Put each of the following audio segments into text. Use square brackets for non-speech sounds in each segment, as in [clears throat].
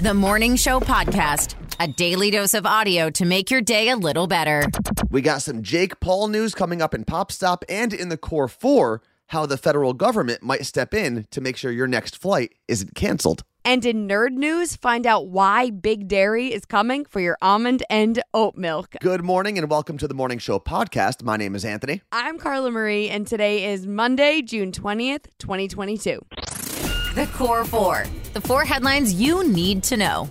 The Morning Show Podcast, a daily dose of audio to make your day a little better. We got some Jake Paul news coming up in Pop Stop and in the Core 4 how the federal government might step in to make sure your next flight isn't canceled. And in nerd news, find out why Big Dairy is coming for your almond and oat milk. Good morning and welcome to the Morning Show podcast. My name is Anthony. I'm Carla Marie, and today is Monday, June 20th, 2022. The Core Four, the four headlines you need to know.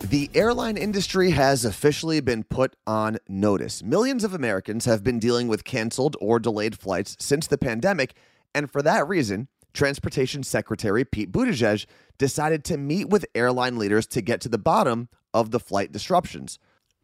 The airline industry has officially been put on notice. Millions of Americans have been dealing with canceled or delayed flights since the pandemic, and for that reason, Transportation Secretary Pete Buttigieg decided to meet with airline leaders to get to the bottom of the flight disruptions.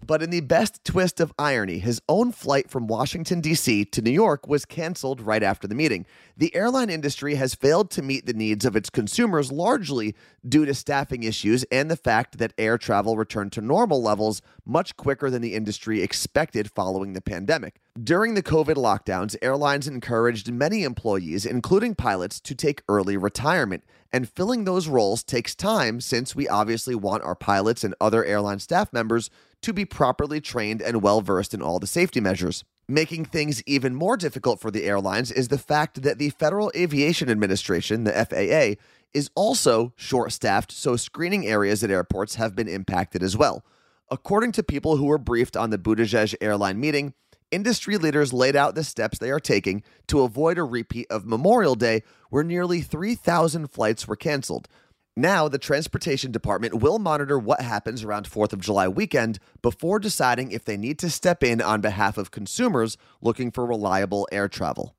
But in the best twist of irony, his own flight from Washington, D.C. to New York was canceled right after the meeting. The airline industry has failed to meet the needs of its consumers largely due to staffing issues and the fact that air travel returned to normal levels much quicker than the industry expected following the pandemic. During the COVID lockdowns, airlines encouraged many employees, including pilots, to take early retirement. And filling those roles takes time since we obviously want our pilots and other airline staff members to be properly trained and well versed in all the safety measures. Making things even more difficult for the airlines is the fact that the Federal Aviation Administration, the FAA, is also short staffed, so screening areas at airports have been impacted as well. According to people who were briefed on the Buttigieg airline meeting, industry leaders laid out the steps they are taking to avoid a repeat of Memorial Day, where nearly 3,000 flights were canceled. Now, the Transportation Department will monitor what happens around 4th of July weekend before deciding if they need to step in on behalf of consumers looking for reliable air travel.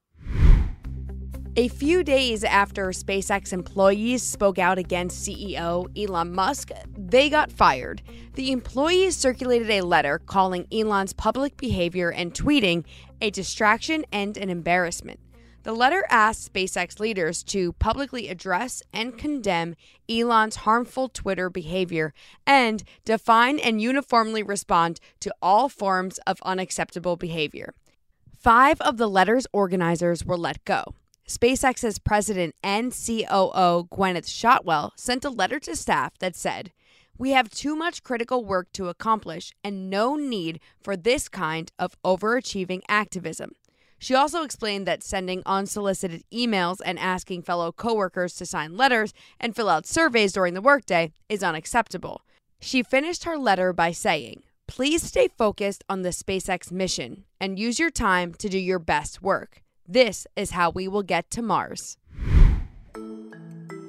A few days after SpaceX employees spoke out against CEO Elon Musk, they got fired. The employees circulated a letter calling Elon's public behavior and tweeting a distraction and an embarrassment. The letter asked SpaceX leaders to publicly address and condemn Elon's harmful Twitter behavior and define and uniformly respond to all forms of unacceptable behavior. Five of the letter's organizers were let go. SpaceX's president and COO Gwyneth Shotwell sent a letter to staff that said, We have too much critical work to accomplish and no need for this kind of overachieving activism. She also explained that sending unsolicited emails and asking fellow coworkers to sign letters and fill out surveys during the workday is unacceptable. She finished her letter by saying, Please stay focused on the SpaceX mission and use your time to do your best work. This is how we will get to Mars.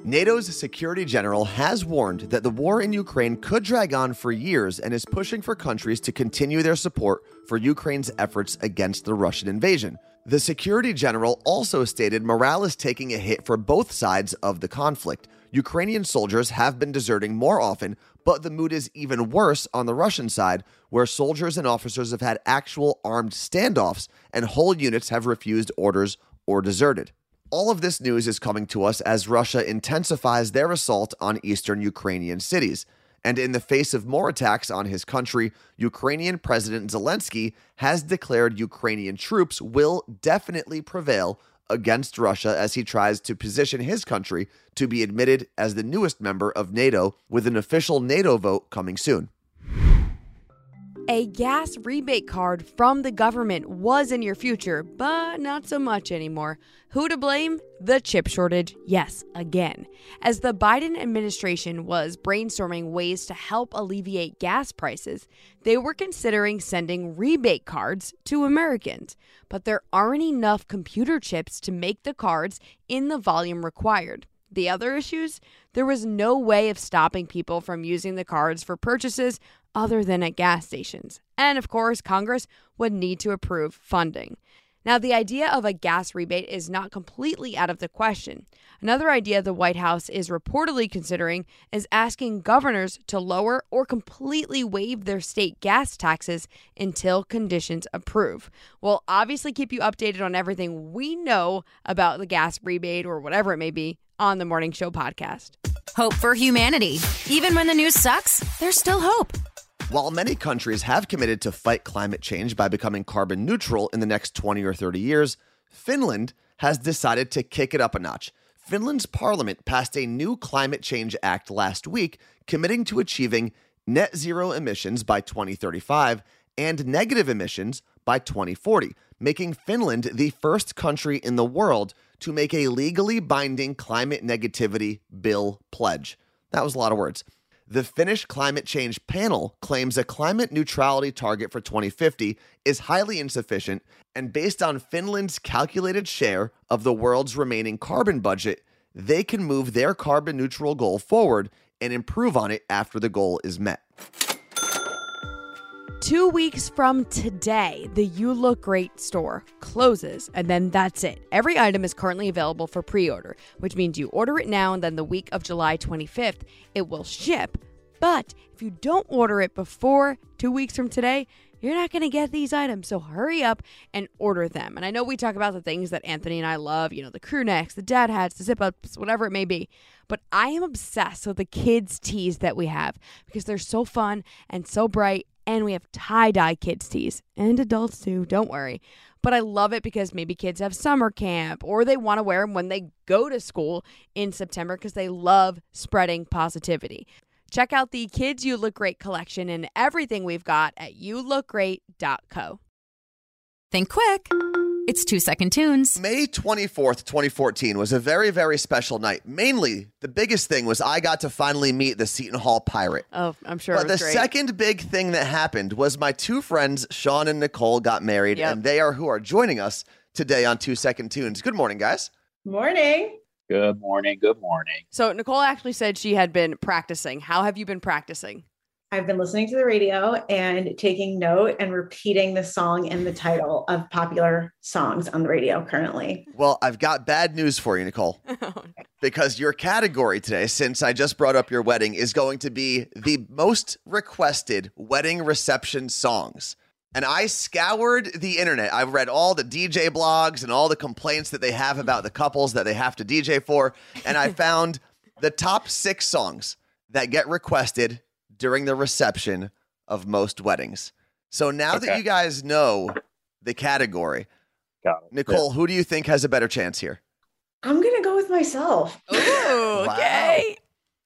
NATO's Security General has warned that the war in Ukraine could drag on for years and is pushing for countries to continue their support for Ukraine's efforts against the Russian invasion. The Security General also stated morale is taking a hit for both sides of the conflict. Ukrainian soldiers have been deserting more often, but the mood is even worse on the Russian side, where soldiers and officers have had actual armed standoffs and whole units have refused orders or deserted. All of this news is coming to us as Russia intensifies their assault on eastern Ukrainian cities. And in the face of more attacks on his country, Ukrainian President Zelensky has declared Ukrainian troops will definitely prevail against Russia as he tries to position his country to be admitted as the newest member of NATO, with an official NATO vote coming soon. A gas rebate card from the government was in your future, but not so much anymore. Who to blame? The chip shortage, yes, again. As the Biden administration was brainstorming ways to help alleviate gas prices, they were considering sending rebate cards to Americans. But there aren't enough computer chips to make the cards in the volume required. The other issues? There was no way of stopping people from using the cards for purchases other than at gas stations. And of course, Congress would need to approve funding. Now, the idea of a gas rebate is not completely out of the question. Another idea the White House is reportedly considering is asking governors to lower or completely waive their state gas taxes until conditions approve. We'll obviously keep you updated on everything we know about the gas rebate or whatever it may be on the Morning Show podcast. Hope for humanity. Even when the news sucks, there's still hope. While many countries have committed to fight climate change by becoming carbon neutral in the next 20 or 30 years, Finland has decided to kick it up a notch. Finland's parliament passed a new climate change act last week, committing to achieving net zero emissions by 2035 and negative emissions by 2040, making Finland the first country in the world to make a legally binding climate negativity bill pledge. That was a lot of words. The Finnish Climate Change Panel claims a climate neutrality target for 2050 is highly insufficient, and based on Finland's calculated share of the world's remaining carbon budget, they can move their carbon neutral goal forward and improve on it after the goal is met. Two weeks from today, the You Look Great store closes, and then that's it. Every item is currently available for pre order, which means you order it now, and then the week of July 25th, it will ship. But if you don't order it before two weeks from today, you're not going to get these items. So hurry up and order them. And I know we talk about the things that Anthony and I love, you know, the crew necks, the dad hats, the zip ups, whatever it may be. But I am obsessed with the kids' tees that we have because they're so fun and so bright. And we have tie dye kids' tees and adults too, don't worry. But I love it because maybe kids have summer camp or they want to wear them when they go to school in September because they love spreading positivity. Check out the Kids You Look Great collection and everything we've got at youlookgreat.co. Think quick. It's two second tunes. May 24th, 2014 was a very, very special night. Mainly, the biggest thing was I got to finally meet the Seton Hall Pirate. Oh, I'm sure. But it the great. second big thing that happened was my two friends, Sean and Nicole, got married, Yep. and they are who are joining us today on Two Second Tunes. Good morning, guys. Morning. Good morning. Good morning. So Nicole actually said she had been practicing. How have you been practicing? I've been listening to the radio and taking note and repeating the song and the title of popular songs on the radio currently. Well, I've got bad news for you, Nicole, [laughs] oh, because your category today, since I just brought up your wedding, is going to be the most requested wedding reception songs. And I scoured the internet. I've read all the DJ blogs and all the complaints that they have about the couples that they have to DJ for. And I [laughs] found the top six songs that get requested during the reception of most weddings. So now that you guys know the category, Got it. Nicole, who do you think has a better chance here? I'm going to go with myself. Ooh, [laughs] Wow. okay.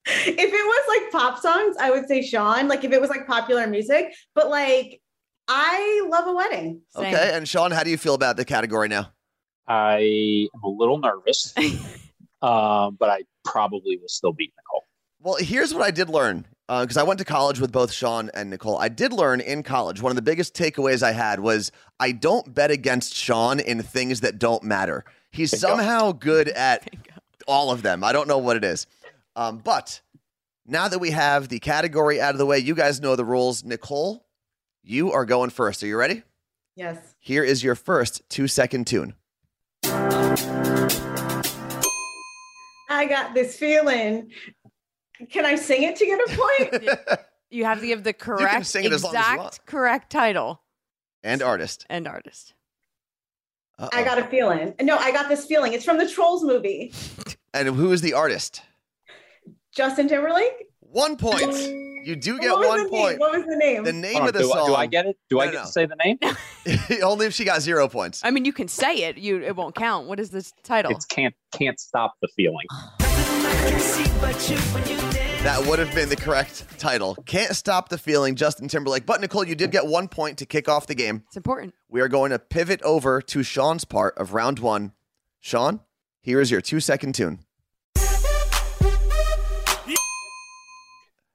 If it was like pop songs, I would say Sean, like if it was like popular music, but like I love a wedding. Same. Okay, and Sean, how do you feel about the category now? I am a little nervous, [laughs] um, but I probably will still beat Nicole. Well, here's what I did learn because I went to college with both Sean and Nicole. I did learn in college one of the biggest takeaways I had was I don't bet against Sean in things that don't matter. He's Bingo. somehow good at all of them. I don't know what it is. Um, but now that we have the category out of the way, you guys know the rules. Nicole, you are going first. Are you ready? Yes. Here is your first two second tune. I got this feeling. Can I sing it to get a point? [laughs] You have to give the correct, sing it as long as you exact correct title and artist. and artist. Uh-oh. I got a feeling. No, I got this feeling. It's from the Trolls movie. And who is the artist? Justin Timberlake. One point. You do get one point. Name? What was the name? The name Hold on, of the do, I- song. do I get it? Do No, I get no. to say the name? [laughs] [laughs] Only if she got zero points. I mean, you can say it. You it won't count. What is this title? It's can't can't stop the feeling. [gasps] That would have been the correct title. Can't stop the feeling, Justin Timberlake. But Nicole, you did get one point to kick off the game. It's important. We are going to pivot over to Sean's part of round one. Sean, here is your two second tune.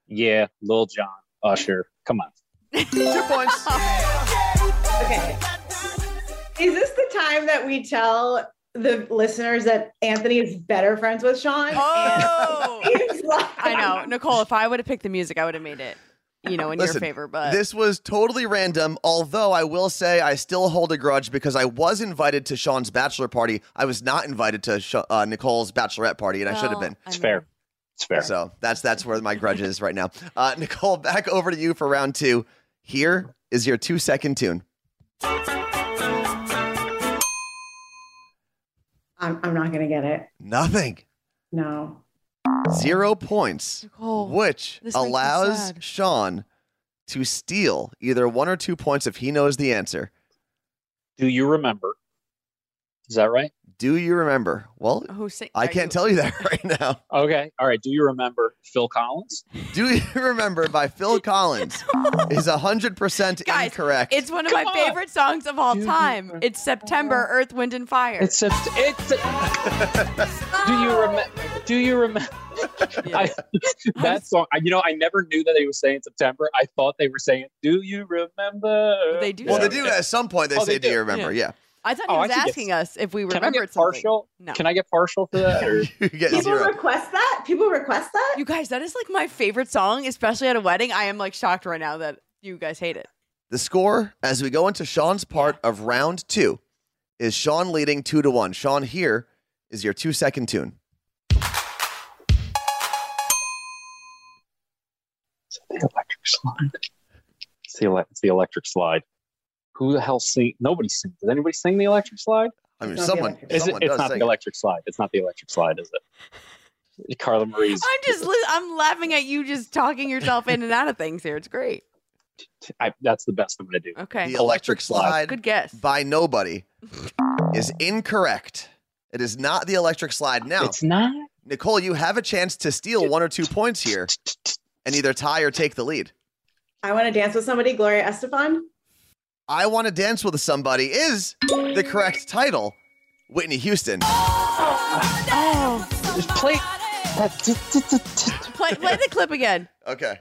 Yeah, Lil Jon, Usher. Come on. Two points. [laughs] Okay. Is this the time that we tell the listeners that Anthony is better friends with Sean? Oh. [laughs] He's like- I know, Nicole. If I would have picked the music, I would have made it, you know, in Listen, your favor. But This was totally random, although I will say I still hold a grudge because I was invited to Sean's bachelor party. I was not invited to Sh- uh, Nicole's bachelorette party, and I should have Well, been. I It's mean, fair. It's fair. So that's that's where my grudge is right now. Uh, Nicole, back over to you for round two. Here is your two second tune. I'm, I'm not going to get it. Nothing. No. Zero points, Nicole, which this makes me allows sad. Sean to steal either one or two points if he knows the answer. Do you remember? Is that right? Do you remember? Well, oh, Who sing? I can't tell you that [laughs] right now. Okay. All right. Do you remember Phil Collins? Do you [laughs] remember by Phil [laughs] Collins is 100% Guys, incorrect. It's one of my on. favorite songs of all Dude, time. you- It's September, Earth, Wind, and Fire. It's a. It's a. do you remember? Do you remember? I, that song. I, you know, I never knew that they were saying September. I thought they were saying, "Do you remember?" They do well, they do at some point. They Oh, say, they "Do you do. remember?" Yeah. I thought Oh, he I was should get- asking us if we Can I remembered get something. partial? No. Can I get partial for that? Or [laughs] get People zero. request that. People request that. You guys, that is like my favorite song, especially at a wedding. I am like shocked right now that you guys hate it. The score as we go into Sean's part of round two is Sean leading two to one. Sean, here is your two second tune. the electric slide. It's the, ele- it's the electric slide. Who the hell sing? Nobody sings. Does anybody sing the electric slide? I mean, It's not the someone, electric Is it? someone It's not sing the it. electric slide. It's not the electric slide, is it? Carla Marie's. I'm just, I'm laughing at you just talking yourself in and out of things here. It's great. I, that's the best I'm going to do. Okay. The electric slide Good guess. by nobody is incorrect. It is not the electric slide. Now, It's not. Nicole, you have a chance to steal one or two points here and either tie or take the lead. I want to dance with somebody. Gloria Estefan. I Want to Dance with Somebody is the correct title. Whitney Houston. Oh, Just play. play, play the clip again. Okay.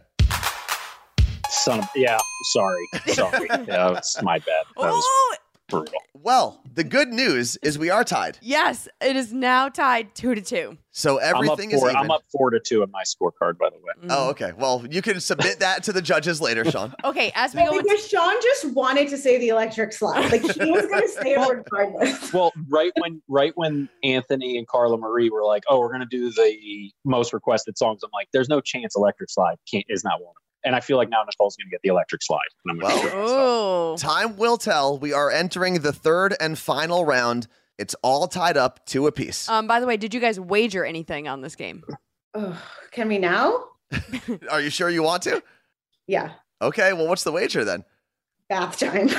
Son of. Yeah. Sorry. Sorry. [laughs] yeah, it's my bad. That was Oh, brutal. Well, the good news is we are tied. yes. It is now tied two to two. So I'm up everything is even. I'm up four to two on my scorecard, by the way. Mm-hmm. Oh, okay. Well, you can submit that to the judges later, Sean. [laughs] Okay, as we Well, go into because Sean just wanted to say the electric slide. Like he was going [laughs] to say it Well- regardless. Well, right when right when Anthony and Carla Marie were like, "Oh, we're gonna do the most requested songs," I'm like, "There's no chance Electric Slide can't is not one." Of them." And I feel like now Nicole's gonna get the Electric Slide. And I'm gonna Well- do. Oh, Time will tell. We are entering the third and final round. It's all tied up two apiece. um. By the way, did you guys wager anything on this game? Ugh, can we now? [laughs] Are you sure you want to? Yeah, Okay. Well, what's the wager then? bath time.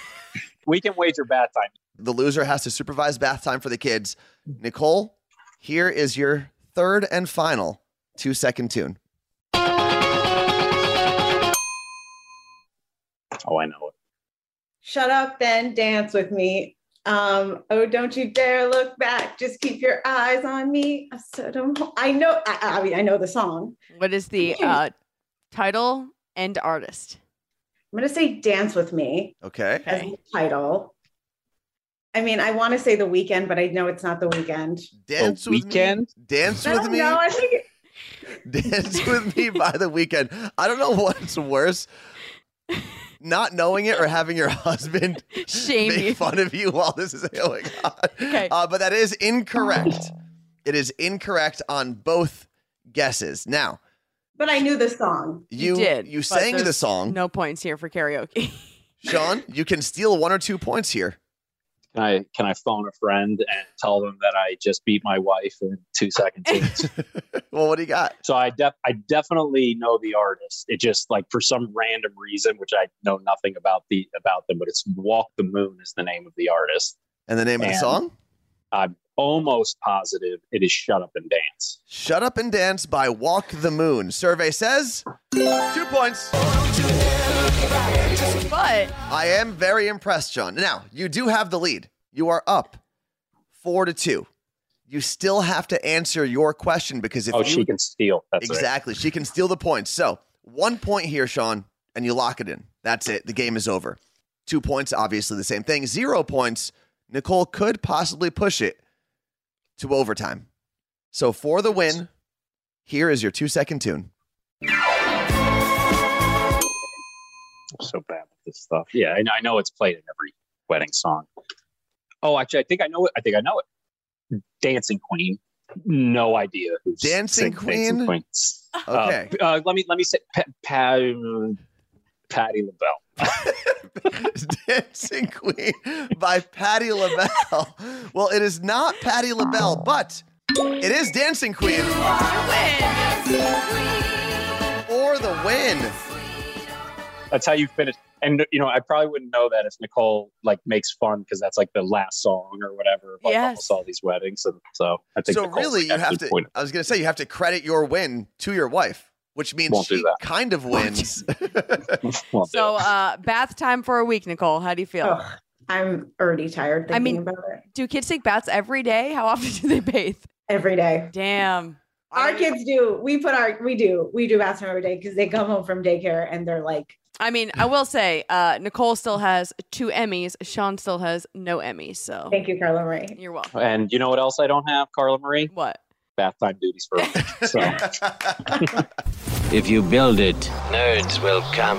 [laughs] we can wager bath time. The loser has to supervise bath time for the kids. Nicole, here is your third and final two second tune. Oh, I know it. Shut up, then dance with me. Um, oh, don't you dare look back. Just keep your eyes on me. I said, I'm I know. I, I mean, I know the song. What is the [clears throat] uh, title and artist? I'm gonna say "Dance with Me" Okay. as the title. I mean, I want to say the Weeknd, but I know it's not the Weeknd. Dance The with Weeknd? me. Dance with me. know. I think it- [laughs] Dance with me by the Weeknd. I don't know what's worse. [laughs] Not knowing it or having your husband [laughs] Shame make you. fun of you while this is going on. [laughs] Okay. Uh, but that is incorrect. It is incorrect on both guesses. Now, but I knew the song. you You did, you sang the song. No points here for karaoke. Sean, you can steal one or two points here. Can I can I phone a friend and tell them that I just beat my wife in two seconds? [laughs] well, what do you got? so I def I definitely know the artist. It just like for some random reason, which I know nothing about the about them, but it's Walk the Moon is the name of the artist. And the name of the song? I'm almost positive it is Shut Up and Dance. Shut Up and Dance by Walk the Moon. Survey says two points. But I am very impressed, Sean. Now, you do have the lead. You are up four to two. You still have to answer your question because if oh, you she can steal. That's right. exactly, she can steal the points. So one point here, Sean, and you lock it in. That's it. The game is over. Two points, obviously the same thing. Zero points. Nicole could possibly push it to overtime. So for the win, here is your two second tune. I'm [laughs] so bad with this stuff. Yeah, I know, I know it's played in every wedding song. Oh, actually, I think I know it. I think I know it. Dancing Queen. No idea who's Dancing sing Queen? Queen. Okay. Uh, uh, let me let me say pa- pa- Patti LaBelle. [laughs] [laughs] Dancing Queen by Patti LaBelle. Well, it is not Patti LaBelle, but it is Dancing Queen for the win. That's how you finish. And you know, I probably wouldn't know that if Nicole like makes fun because that's like the last song or whatever of like Yes. almost all these weddings. And so I think So Nicole's really, you have to. point- I was going to say you have to credit your win to your wife, which means Won't do she that. kind of wins. [laughs] So, uh, bath time for a week, Nicole. How do you feel? Ugh, I'm already tired I mean- about it Do kids take baths every day? How often do they bathe? every day. Damn. Our kids do. We put our we do we do bathroom every day because they come home from daycare and they're like, I mean, I will say, uh, Nicole still has two Emmys. Sean still has no Emmys. So "Thank you, Carla Marie." you're welcome. and you know what else I don't have, Carla Marie? What? Bath time duties for a. So [laughs] [laughs] If you build it, nerds will come.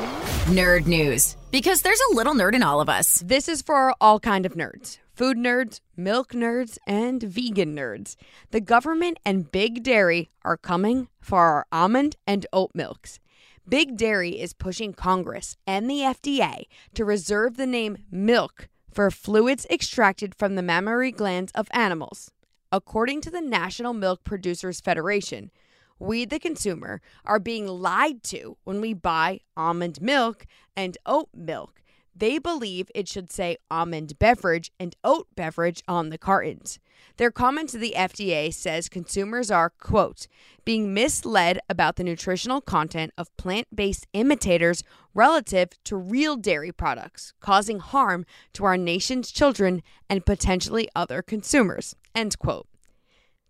Nerd news. Because there's a little nerd in all of us. This is for all kind of nerds. Food nerds, milk nerds, and vegan nerds. The government and Big Dairy are coming for our almond and oat milks. Big Dairy is pushing Congress and the FDA to reserve the name milk for fluids extracted from the mammary glands of animals. According to the National Milk Producers Federation, we, the consumer, are being lied to when we buy almond milk and oat milk. They believe it should say almond beverage and oat beverage on the cartons. Their comment to the FDA says consumers are, quote, being misled about the nutritional content of plant based imitators relative to real dairy products, causing harm to our nation's children and potentially other consumers, end quote.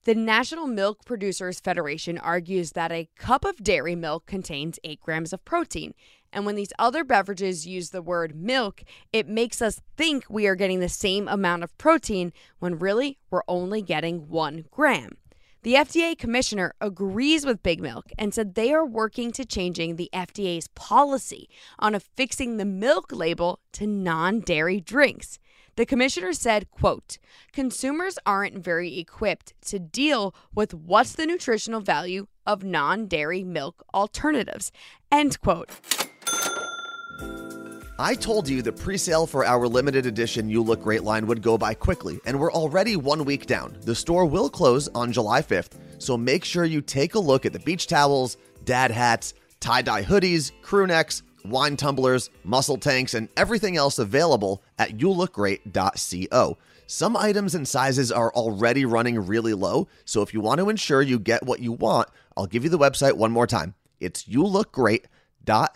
The National Milk Producers Federation argues that a cup of dairy milk contains 8 grams of protein. And when these other beverages use the word milk, it makes us think we are getting the same amount of protein when really we're only getting 1 gram. The FDA commissioner agrees with Big Milk and said they are working to changing the FDA's policy on affixing the milk label to non-dairy drinks. The commissioner said, quote, consumers aren't very equipped to deal with what's the nutritional value of non-dairy milk alternatives, end quote. I told you the pre-sale for our limited edition You Look Great line would go by quickly, and we're already one week down. The store will close on July 5th, so make sure you take a look at the beach towels, dad hats, tie-dye hoodies, crew necks, wine tumblers, muscle tanks, and everything else available at youlookgreat.co. Some items and sizes are already running really low, so if you want to ensure you get what you want, I'll give you the website one more time. It's youlookgreat.co.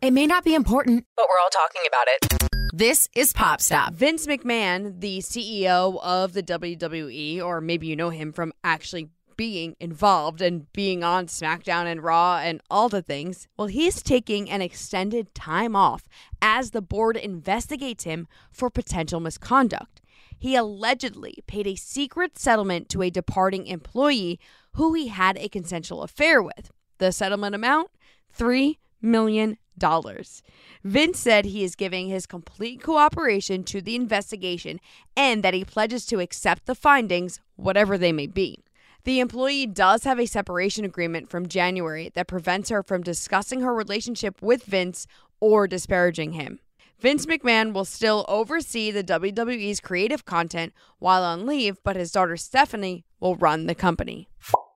It may not be important, but we're all talking about it. This is Pop Stop. Vince McMahon, the CEO of the WWE, or maybe you know him from actually being involved and being on SmackDown and Raw and all the things, well, he's taking an extended time off as the board investigates him for potential misconduct. He allegedly paid a secret settlement to a departing employee who he had a consensual affair with. The settlement amount? $3 million. Vince said he is giving his complete cooperation to the investigation and that he pledges to accept the findings, whatever they may be. The employee does have a separation agreement from January that prevents her from discussing her relationship with Vince or disparaging him. Vince McMahon will still oversee the WWE's creative content while on leave, but his daughter Stephanie will run the company.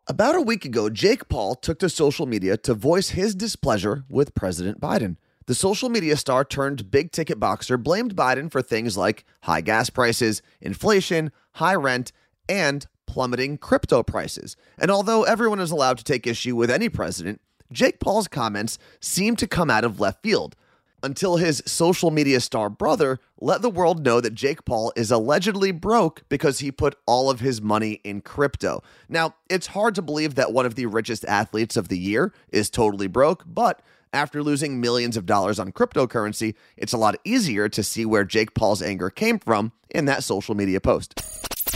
About a week ago, Jake Paul took to social media to voice his displeasure with President Biden. The social media star turned big ticket boxer blamed Biden for things like high gas prices, inflation, high rent, and plummeting crypto prices. And although everyone is allowed to take issue with any president, Jake Paul's comments seem to come out of left field until his social media star brother let the world know that Jake Paul is allegedly broke because he put all of his money in crypto. Now, it's hard to believe that one of the richest athletes of the year is totally broke, but after losing millions of dollars on cryptocurrency, it's a lot easier to see where Jake Paul's anger came from in that social media post.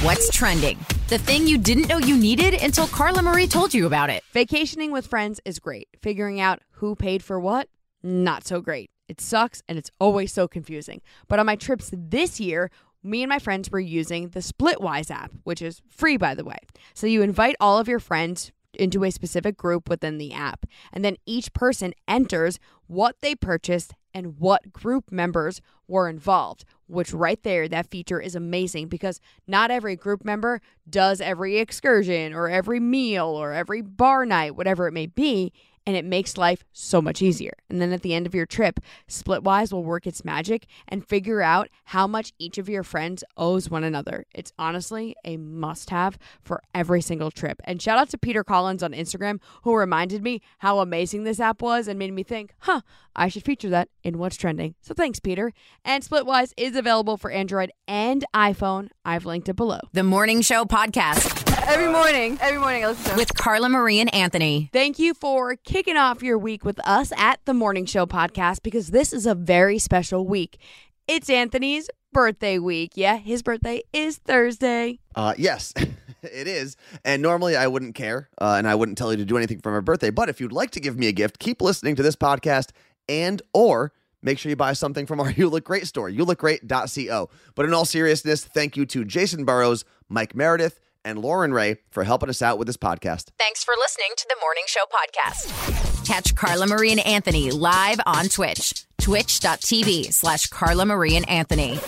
What's trending? The thing you didn't know you needed until Carla Marie told you about it. Vacationing with friends is great. Figuring out who paid for what, not so great. It sucks and it's always so confusing. But on my trips this year, me and my friends were using the Splitwise app, which is free, by the way. So you invite all of your friends into a specific group within the app, and then each person enters what they purchased and what group members were involved. Which, right there, that feature is amazing because not every group member does every excursion or every meal or every bar night, whatever it may be. And it makes life so much easier. And then at the end of your trip, Splitwise will work its magic and figure out how much each of your friends owes one another. It's honestly a must have for every single trip. And shout out to Peter Collins on Instagram, who reminded me how amazing this app was and made me think, huh, I should feature that in what's trending. So thanks, Peter. And Splitwise is available for Android and iPhone. I've linked it below. The Morning Show Podcast Every morning, every morning I listen to with Carla Marie and Anthony. Thank you for kicking off your week with us at the Morning Show podcast because this is a very special week. It's Anthony's birthday week. Yeah, his birthday is Thursday. Uh, yes, [laughs] it is. And normally I wouldn't care uh, and I wouldn't tell you to do anything for my birthday. But if you'd like to give me a gift, keep listening to this podcast and or make sure you buy something from our [laughs] You Look Great store, youlookgreat.co. But in all seriousness, thank you to Jason Burrows, Mike Meredith, and Lauren Ray for helping us out with this podcast. Thanks for listening to the Morning Show Podcast. Catch Carla Marie and Anthony live on Twitch, twitch.tv slash Carla Marie and Anthony.